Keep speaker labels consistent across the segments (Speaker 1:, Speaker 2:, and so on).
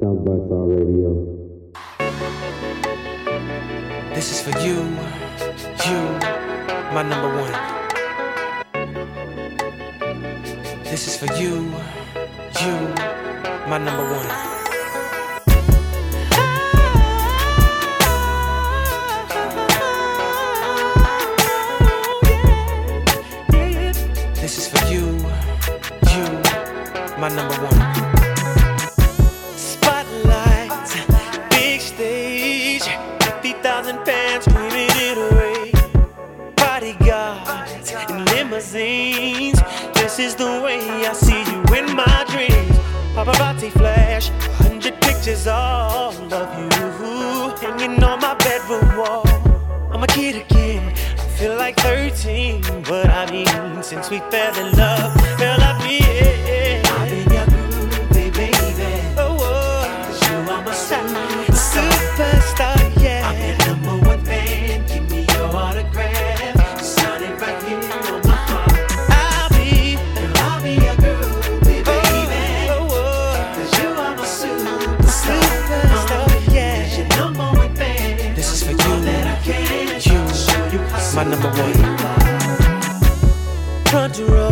Speaker 1: South by South Radio.
Speaker 2: This is for you, you, my number one. This is for you, you, my number one. my number one. see flash, hundred pictures all of you hanging on my bedroom wall. I'm a kid again, I feel like 13, but I mean, since we fell in love. my number one.
Speaker 3: Country road.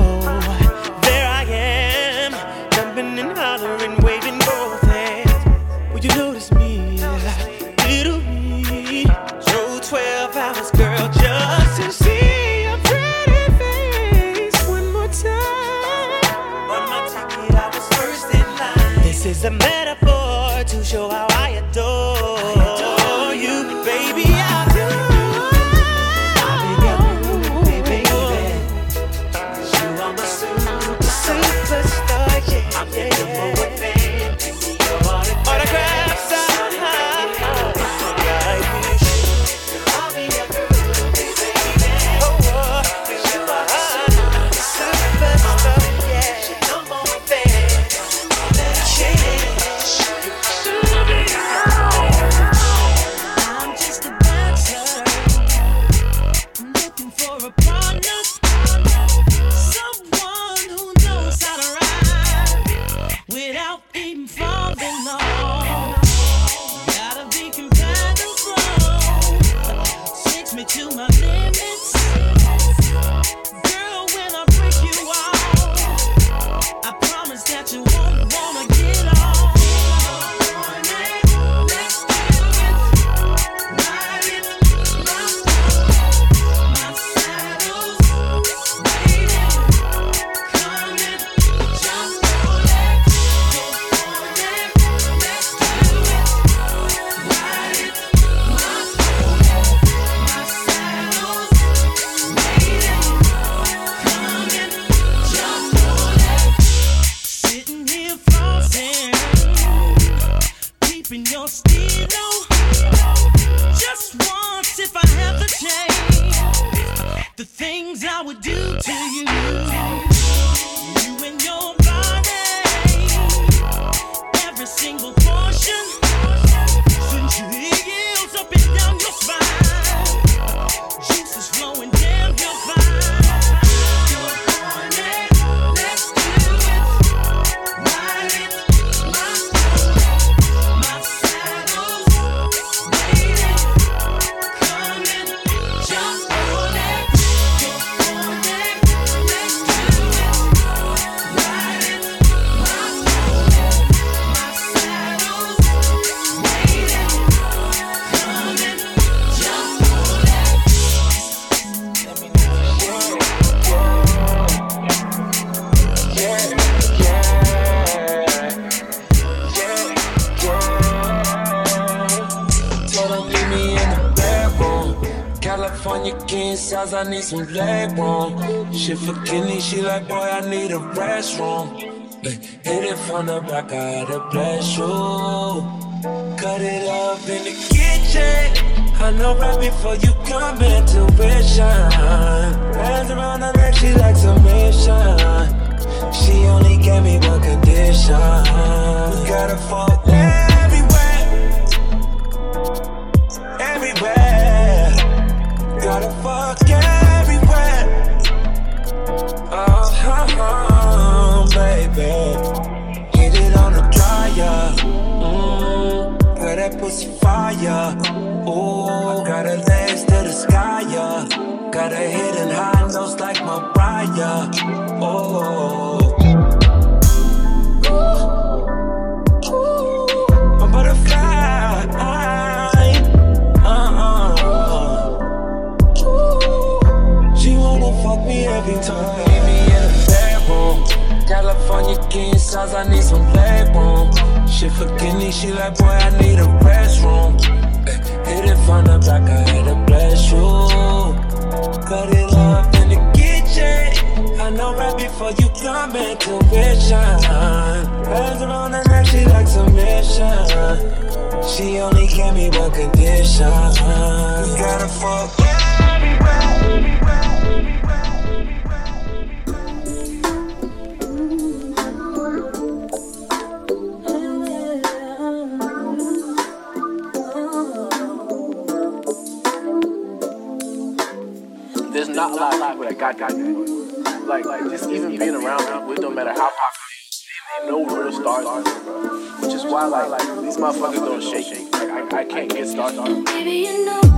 Speaker 3: some leg room. She for me, she like, boy, I need a restroom. Hit it from the back, I had a bless you. Cut it up in the kitchen. I know right before you come into vision. Hands around her neck, she likes a mission. She only gave me one condition. We gotta fall everywhere. Everywhere. Gotta fuck everywhere. on, baby. Get it on the dryer. Mm, girl, that
Speaker 4: pussy fire. Ooh, I got her legs to the sky, yeah. Got her hidden high notes like my Mariah. Oh. me, she like, boy, I need a restroom. Eh, hit it from the back, I had to bless you. Cut it up in the kitchen. I know right before you come in, tuition. Pass on the neck, she like submission. She only gave me one condition. We gotta fuck.
Speaker 1: like got that. Like, like just even being around people, it don't matter how popular they know real stars, which is why like, like these motherfuckers don't shake. Like I, I can't get stars.
Speaker 5: Maybe you know.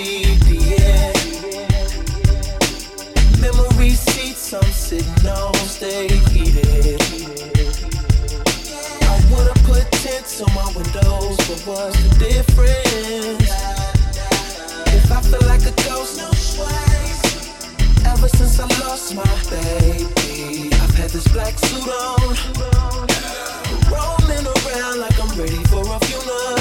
Speaker 6: 808 CD. Yeah. Memory seats, I'm sitting on, stay heated. I would've put tints on my windows, but what's the difference? If I feel like a ghost, no Ever since I lost my baby, I've had this black suit on. Rolling around like I'm ready for a funeral.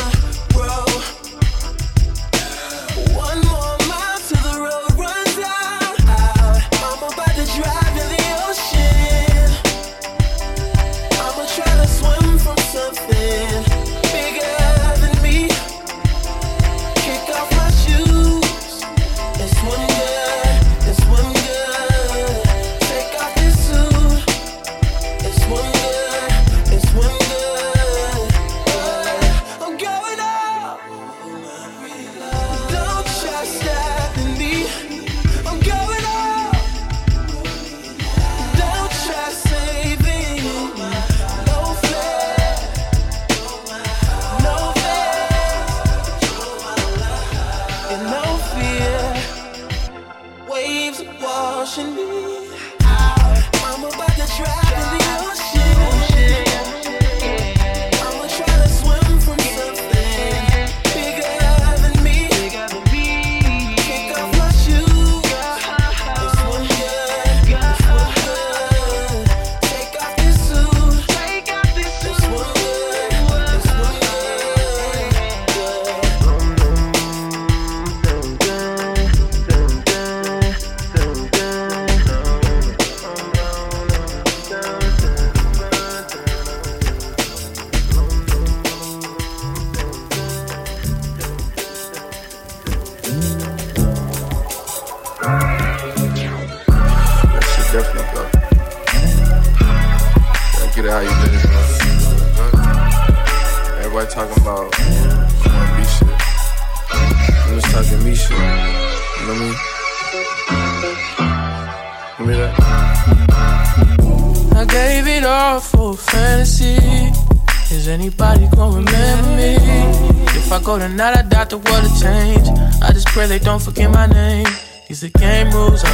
Speaker 6: Washing me out. I'm about to drive the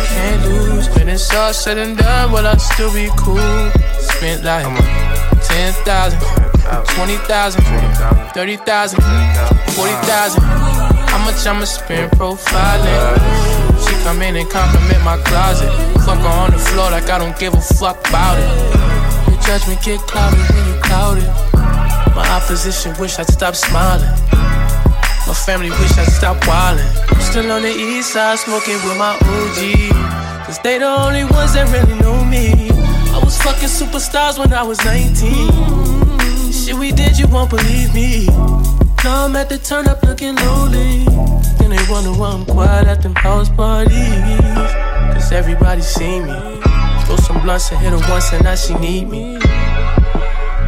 Speaker 7: can't lose. When it's all said and done, will I still be cool? Spent like 10,000, 20,000, 30,000, 40,000. How much I'ma spend profiling? She come in and compliment my closet. Fuck her on the floor like I don't give a fuck about it. Your judgment get clouded when you clouded. My opposition wish I'd stop smiling. My family wish I'd stop wildin'. I'm still on the east side smoking with my OG. Cause they the only ones that really know me. I was fucking superstars when I was 19. Shit we did, you won't believe me. Now I'm at the turn up looking lonely. Then they wonder why I'm quiet at them house parties. Cause everybody see me. Throw some blunts and hit her once and now she need me.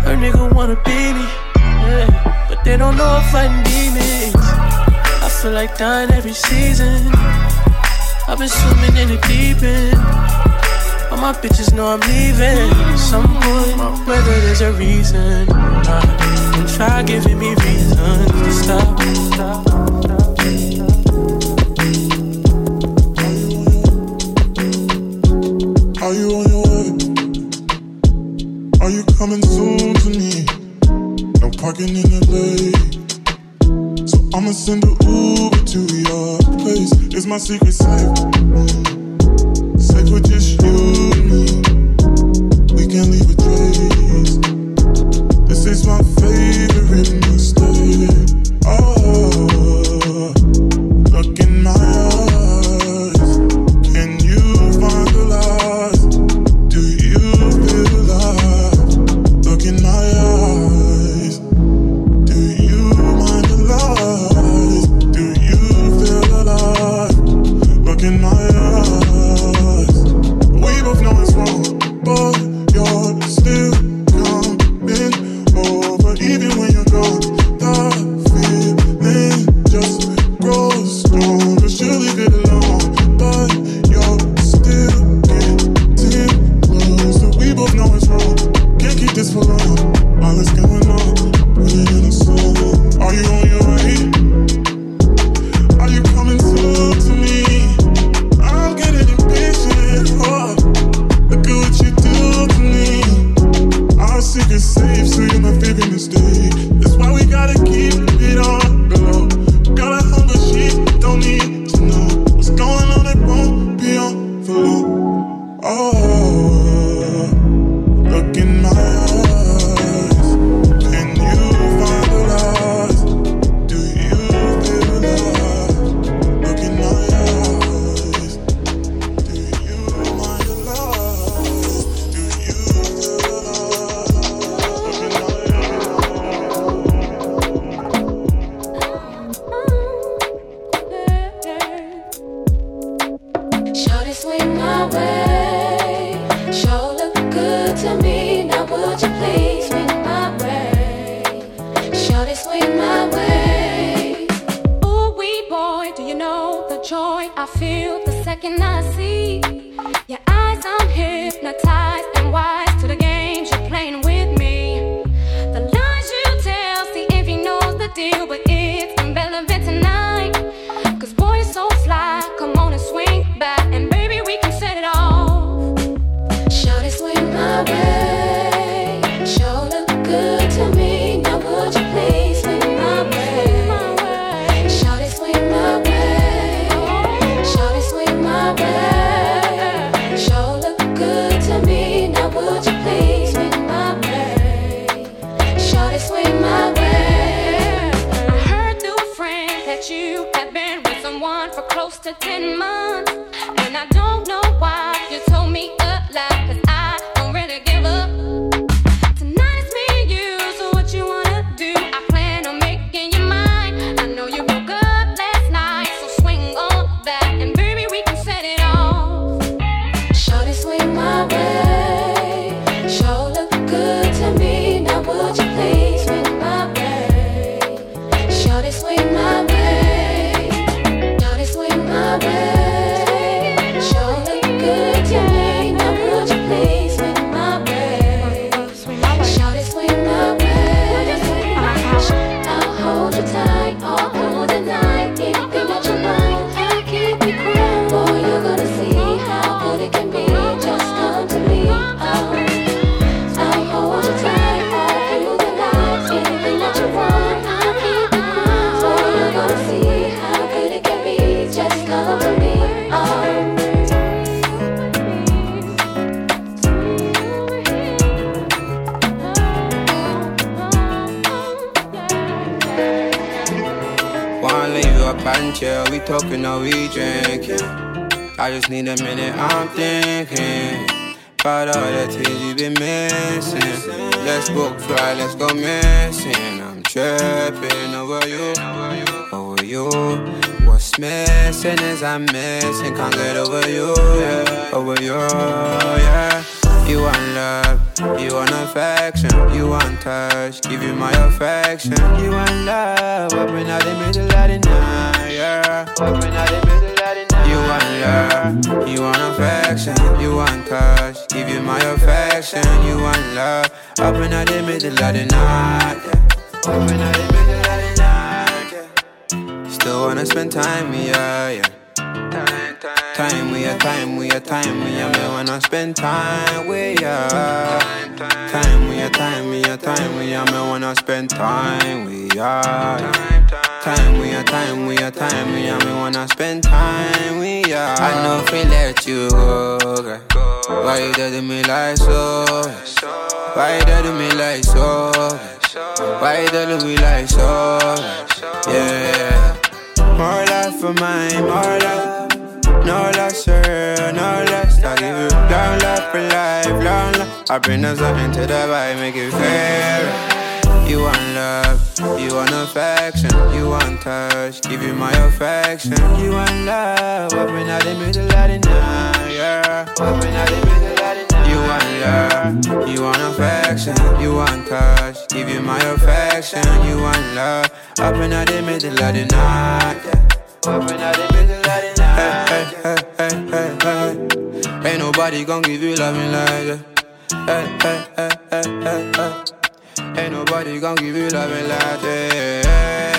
Speaker 7: Her nigga wanna be me. yeah, But they don't know if fighting demons feel like dying every season. I've been swimming in the deep end. All my bitches know I'm leaving. Someone, whether there's a reason. Try, try giving me reasons to stop.
Speaker 8: Are you on your way? Are you coming soon to me? No parking in the
Speaker 9: lane. I'ma send a Uber to your place. It's my secret safe. Safe with just you and me. We can leave a trace. This is my favorite. Ten my
Speaker 10: and
Speaker 11: chill, we talking or we drinking. I just need a minute, I'm thinking. About all the things you've been missing. Let's book fly, let's go missing. I'm tripping over you, over you. What's missing is I'm missing. Can't get over you, yeah. over you, yeah. You want love, you want affection, you want touch, give you my affection. You want love, up in the middle of the night, yeah. Up in the middle of the night. You want love, you want affection, you want touch, give you my affection. You want love, up in the middle of the night, yeah. Up in the middle of the night, yeah. Still wanna spend time, yeah, yeah. Time with ya, time with ya, time with ya, me wanna spend time with ya. Time with ya, time with ya, time with ya, me wanna spend time with ya. Time with ya, time with ya, time with ya, me wanna spend time with ya. I know if we let you go, girl. why you do me like so? Why you do me like so? Why you do me like so? I bring us something to the vibe, make it fair. You want love, you want affection, you want touch, give you my affection. You want love, up in the middle of the night, yeah. Up in the middle of the night. You want love, you want affection, you want touch, give you my affection. You want love, up in the middle of the night, yeah. Up in the middle of the night. Hey, hey, hey, hey, hey, hey. Ain't nobody gon' give you loving like that. Hey, hey, hey, hey, hey, hey. Ain't nobody gon' give you loving like that.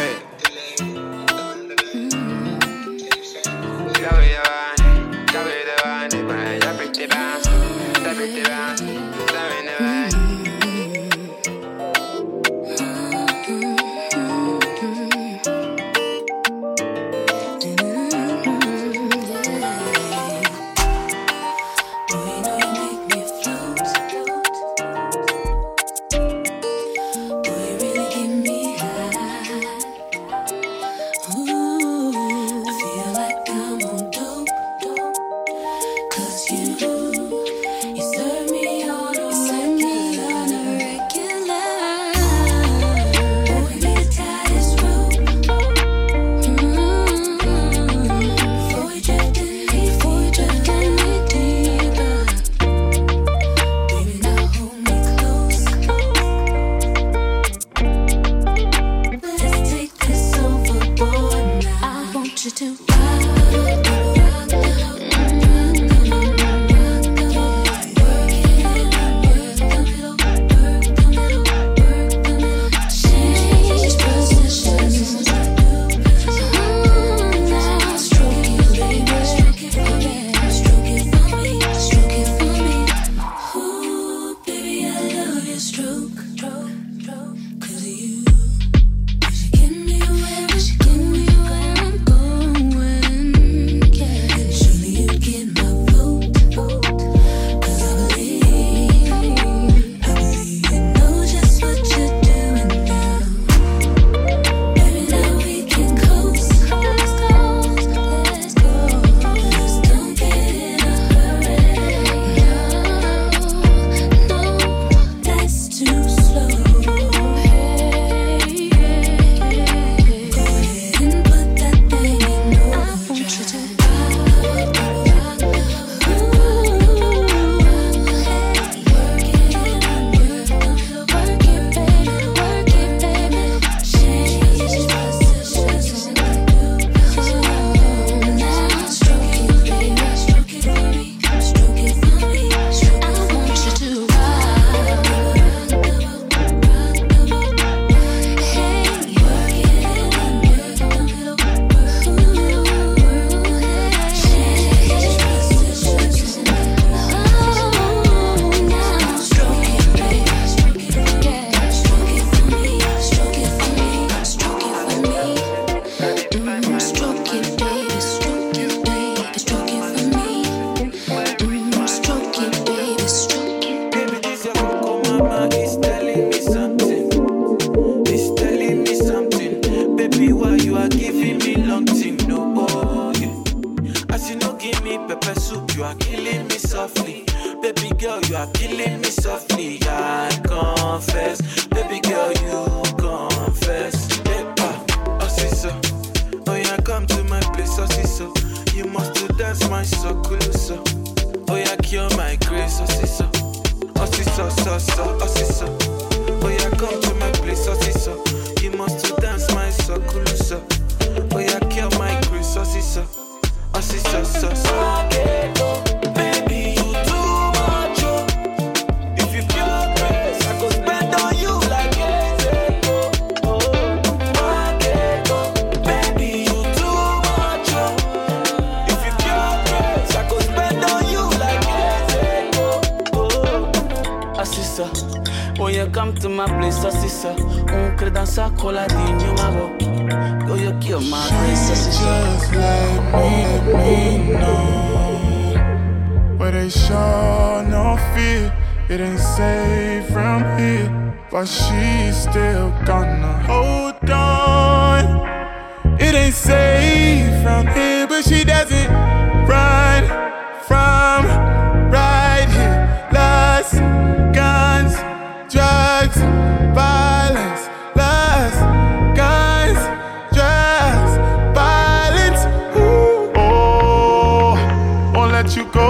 Speaker 12: You
Speaker 8: go,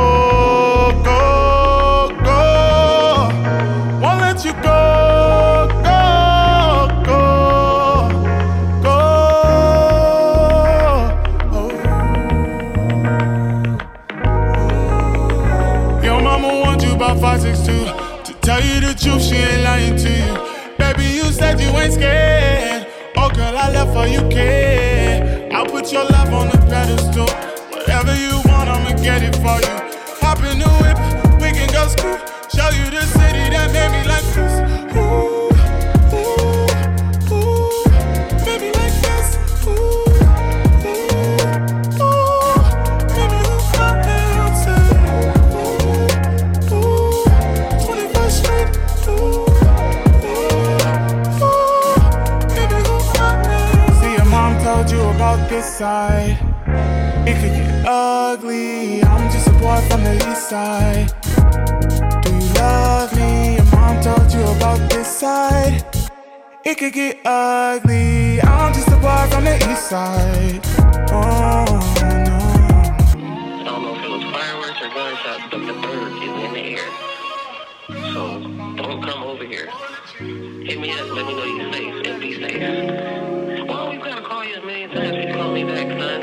Speaker 8: It could get ugly. I'm just a boy from the east side. Oh no.
Speaker 13: I don't know if it was fireworks or gunshots, but the bird is in the air. So don't come over here. Hit me up, let me know you're safe and be safe. Well, we've got to call you a million times. You call me back, son.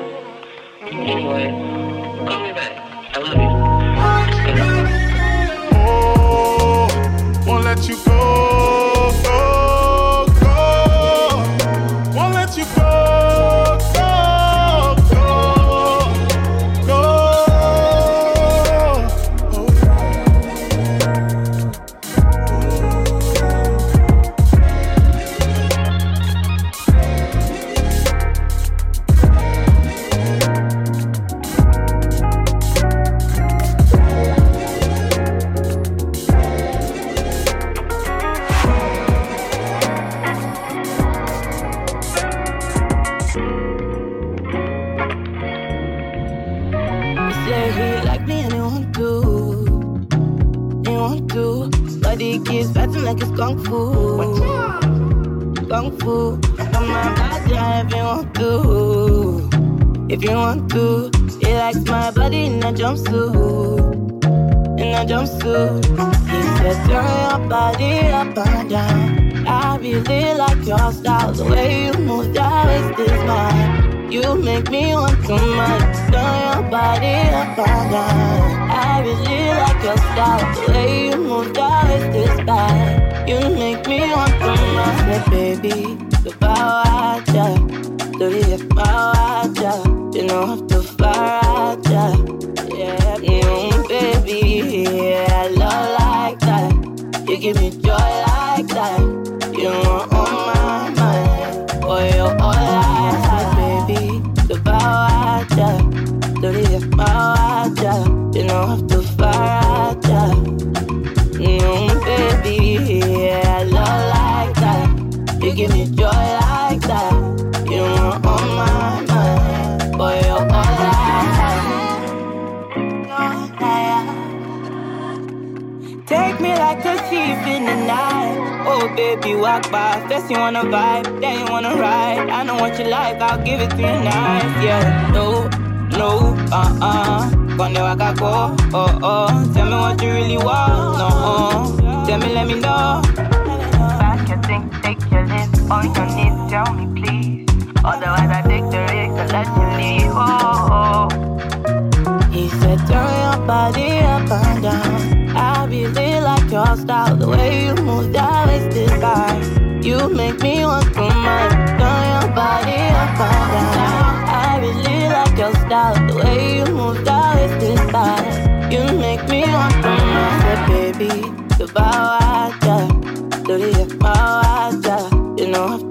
Speaker 13: Anyway, call me back.
Speaker 14: Your. The way you move that waist is mine. You make me want to mind. Turn your body up and down. I really like your style. The way you move that waist is mine. You make me want to mind. Say, baby, the power, yeah. Do you power, yeah. You know have to fire, yeah. Yeah, mm, baby, yeah, I love like that. You give me joy like that. You are yeah. Me like a thief in the night. Oh, baby, walk by. First you wanna vibe, then you wanna ride. I know what you like, I'll give it to you nice. Yeah, no, no, uh uh. Gonna walk I go, oh oh. Tell me what you really want, no, uh. Tell me, let me know. Back your thing, take your lips on your knees, tell me please. Otherwise, I take the risk and let you leave. Oh, oh. He said, turn your body way you move that waist is fine. You make me want to mind. Turn your body up and down. I really like your style, the way you move that waist is fine. You make me want to mind. Say, baby, the power, yeah. Do the power,
Speaker 15: You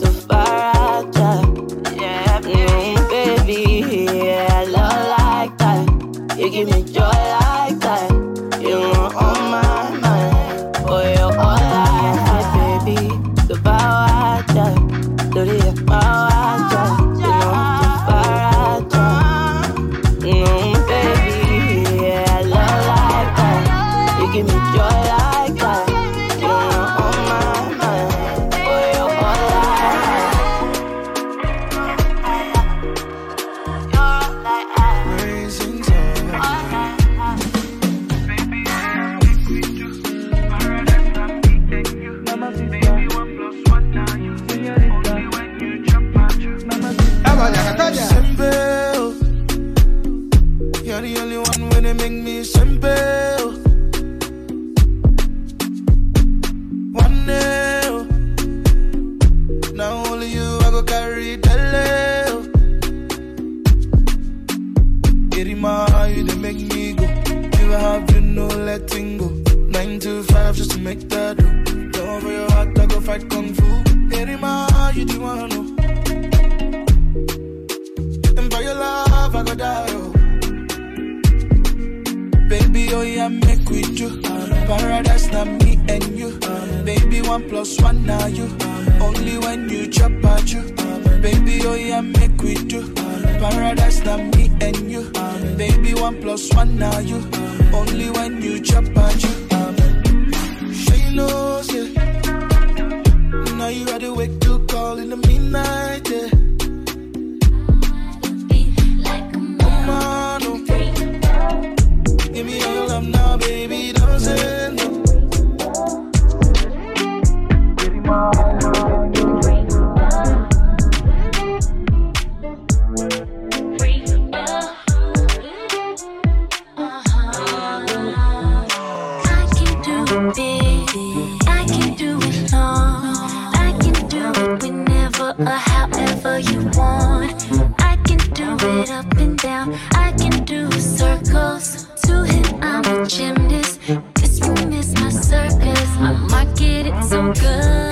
Speaker 12: or however you want. I can do it up and down. I can do circles. To him, I'm a gymnast. This room is my circus. I might get it so good.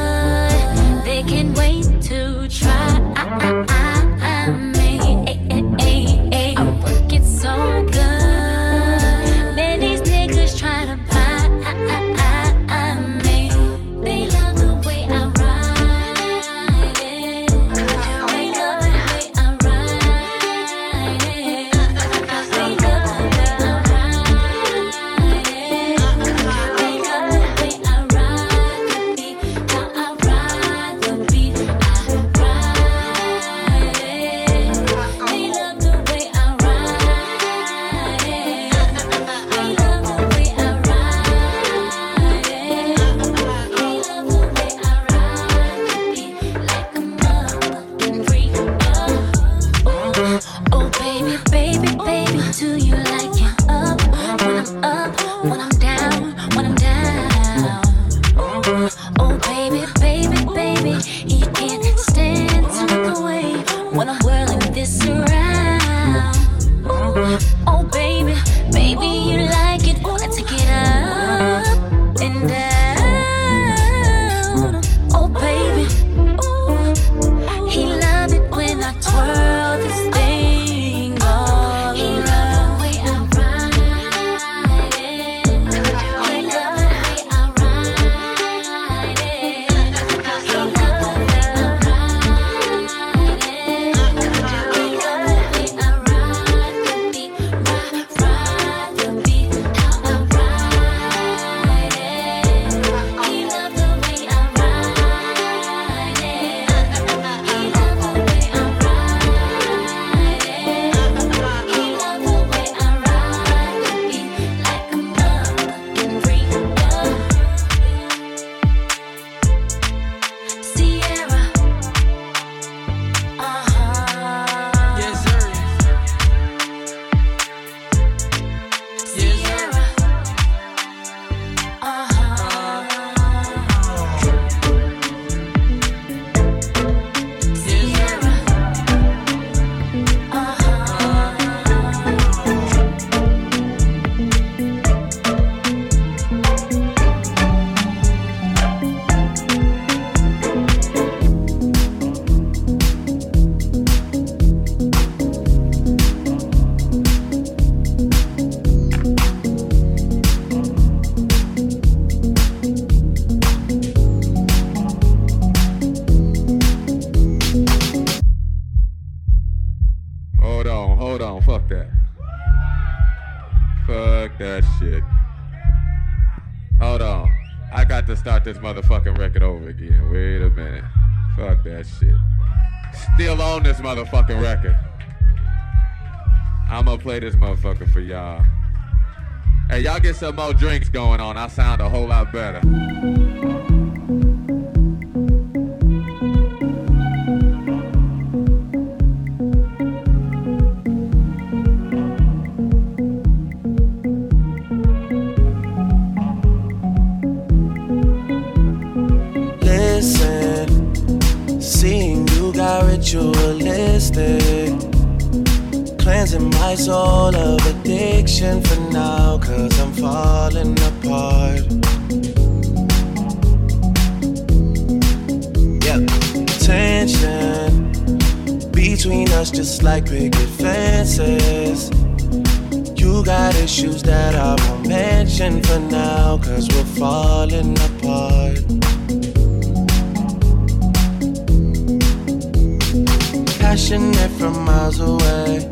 Speaker 12: own this motherfucking
Speaker 16: record. I'm gonna play this motherfucker for y'all. Hey, y'all get some more drinks going on. I sound a whole lot better.
Speaker 6: cleansing my soul of addiction for now, cause I'm falling apart. Yeah, tension between us, just like picket fences.
Speaker 17: You got issues that I won't mention for now, cause we're falling apart. Passionate from miles away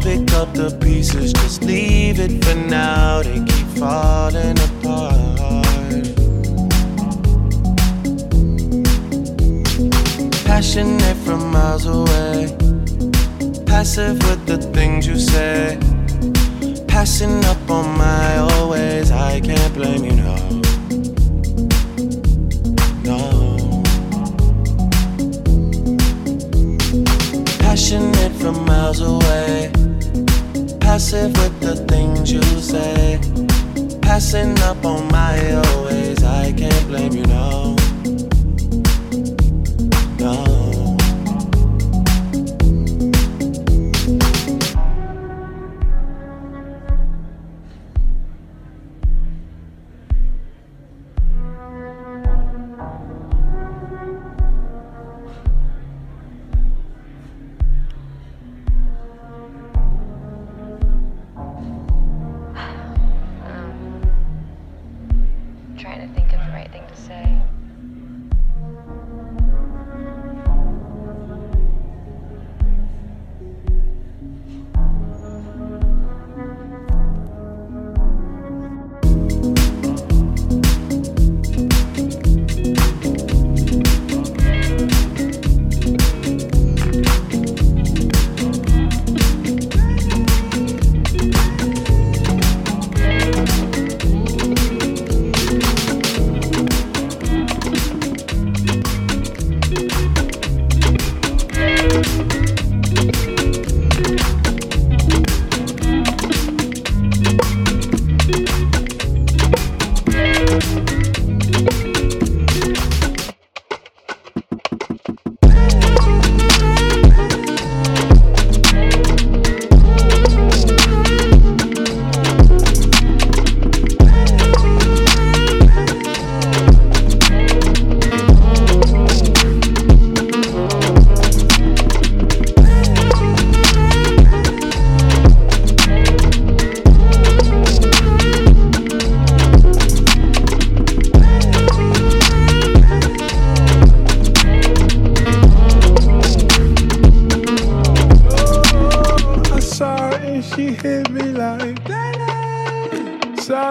Speaker 17: Pick up the pieces, just leave it for now. They keep falling apart. Passionate from miles away, passive with the things you say. Passing up on my always, I can't blame you, no. No. Passionate from miles away, passive with the things you say. Passing up on my always, I can't blame you, no.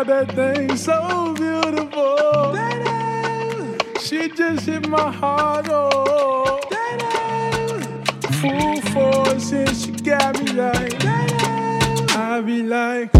Speaker 18: That thing so beautiful. She just hit my heart, oh. Full force and she got me like I be like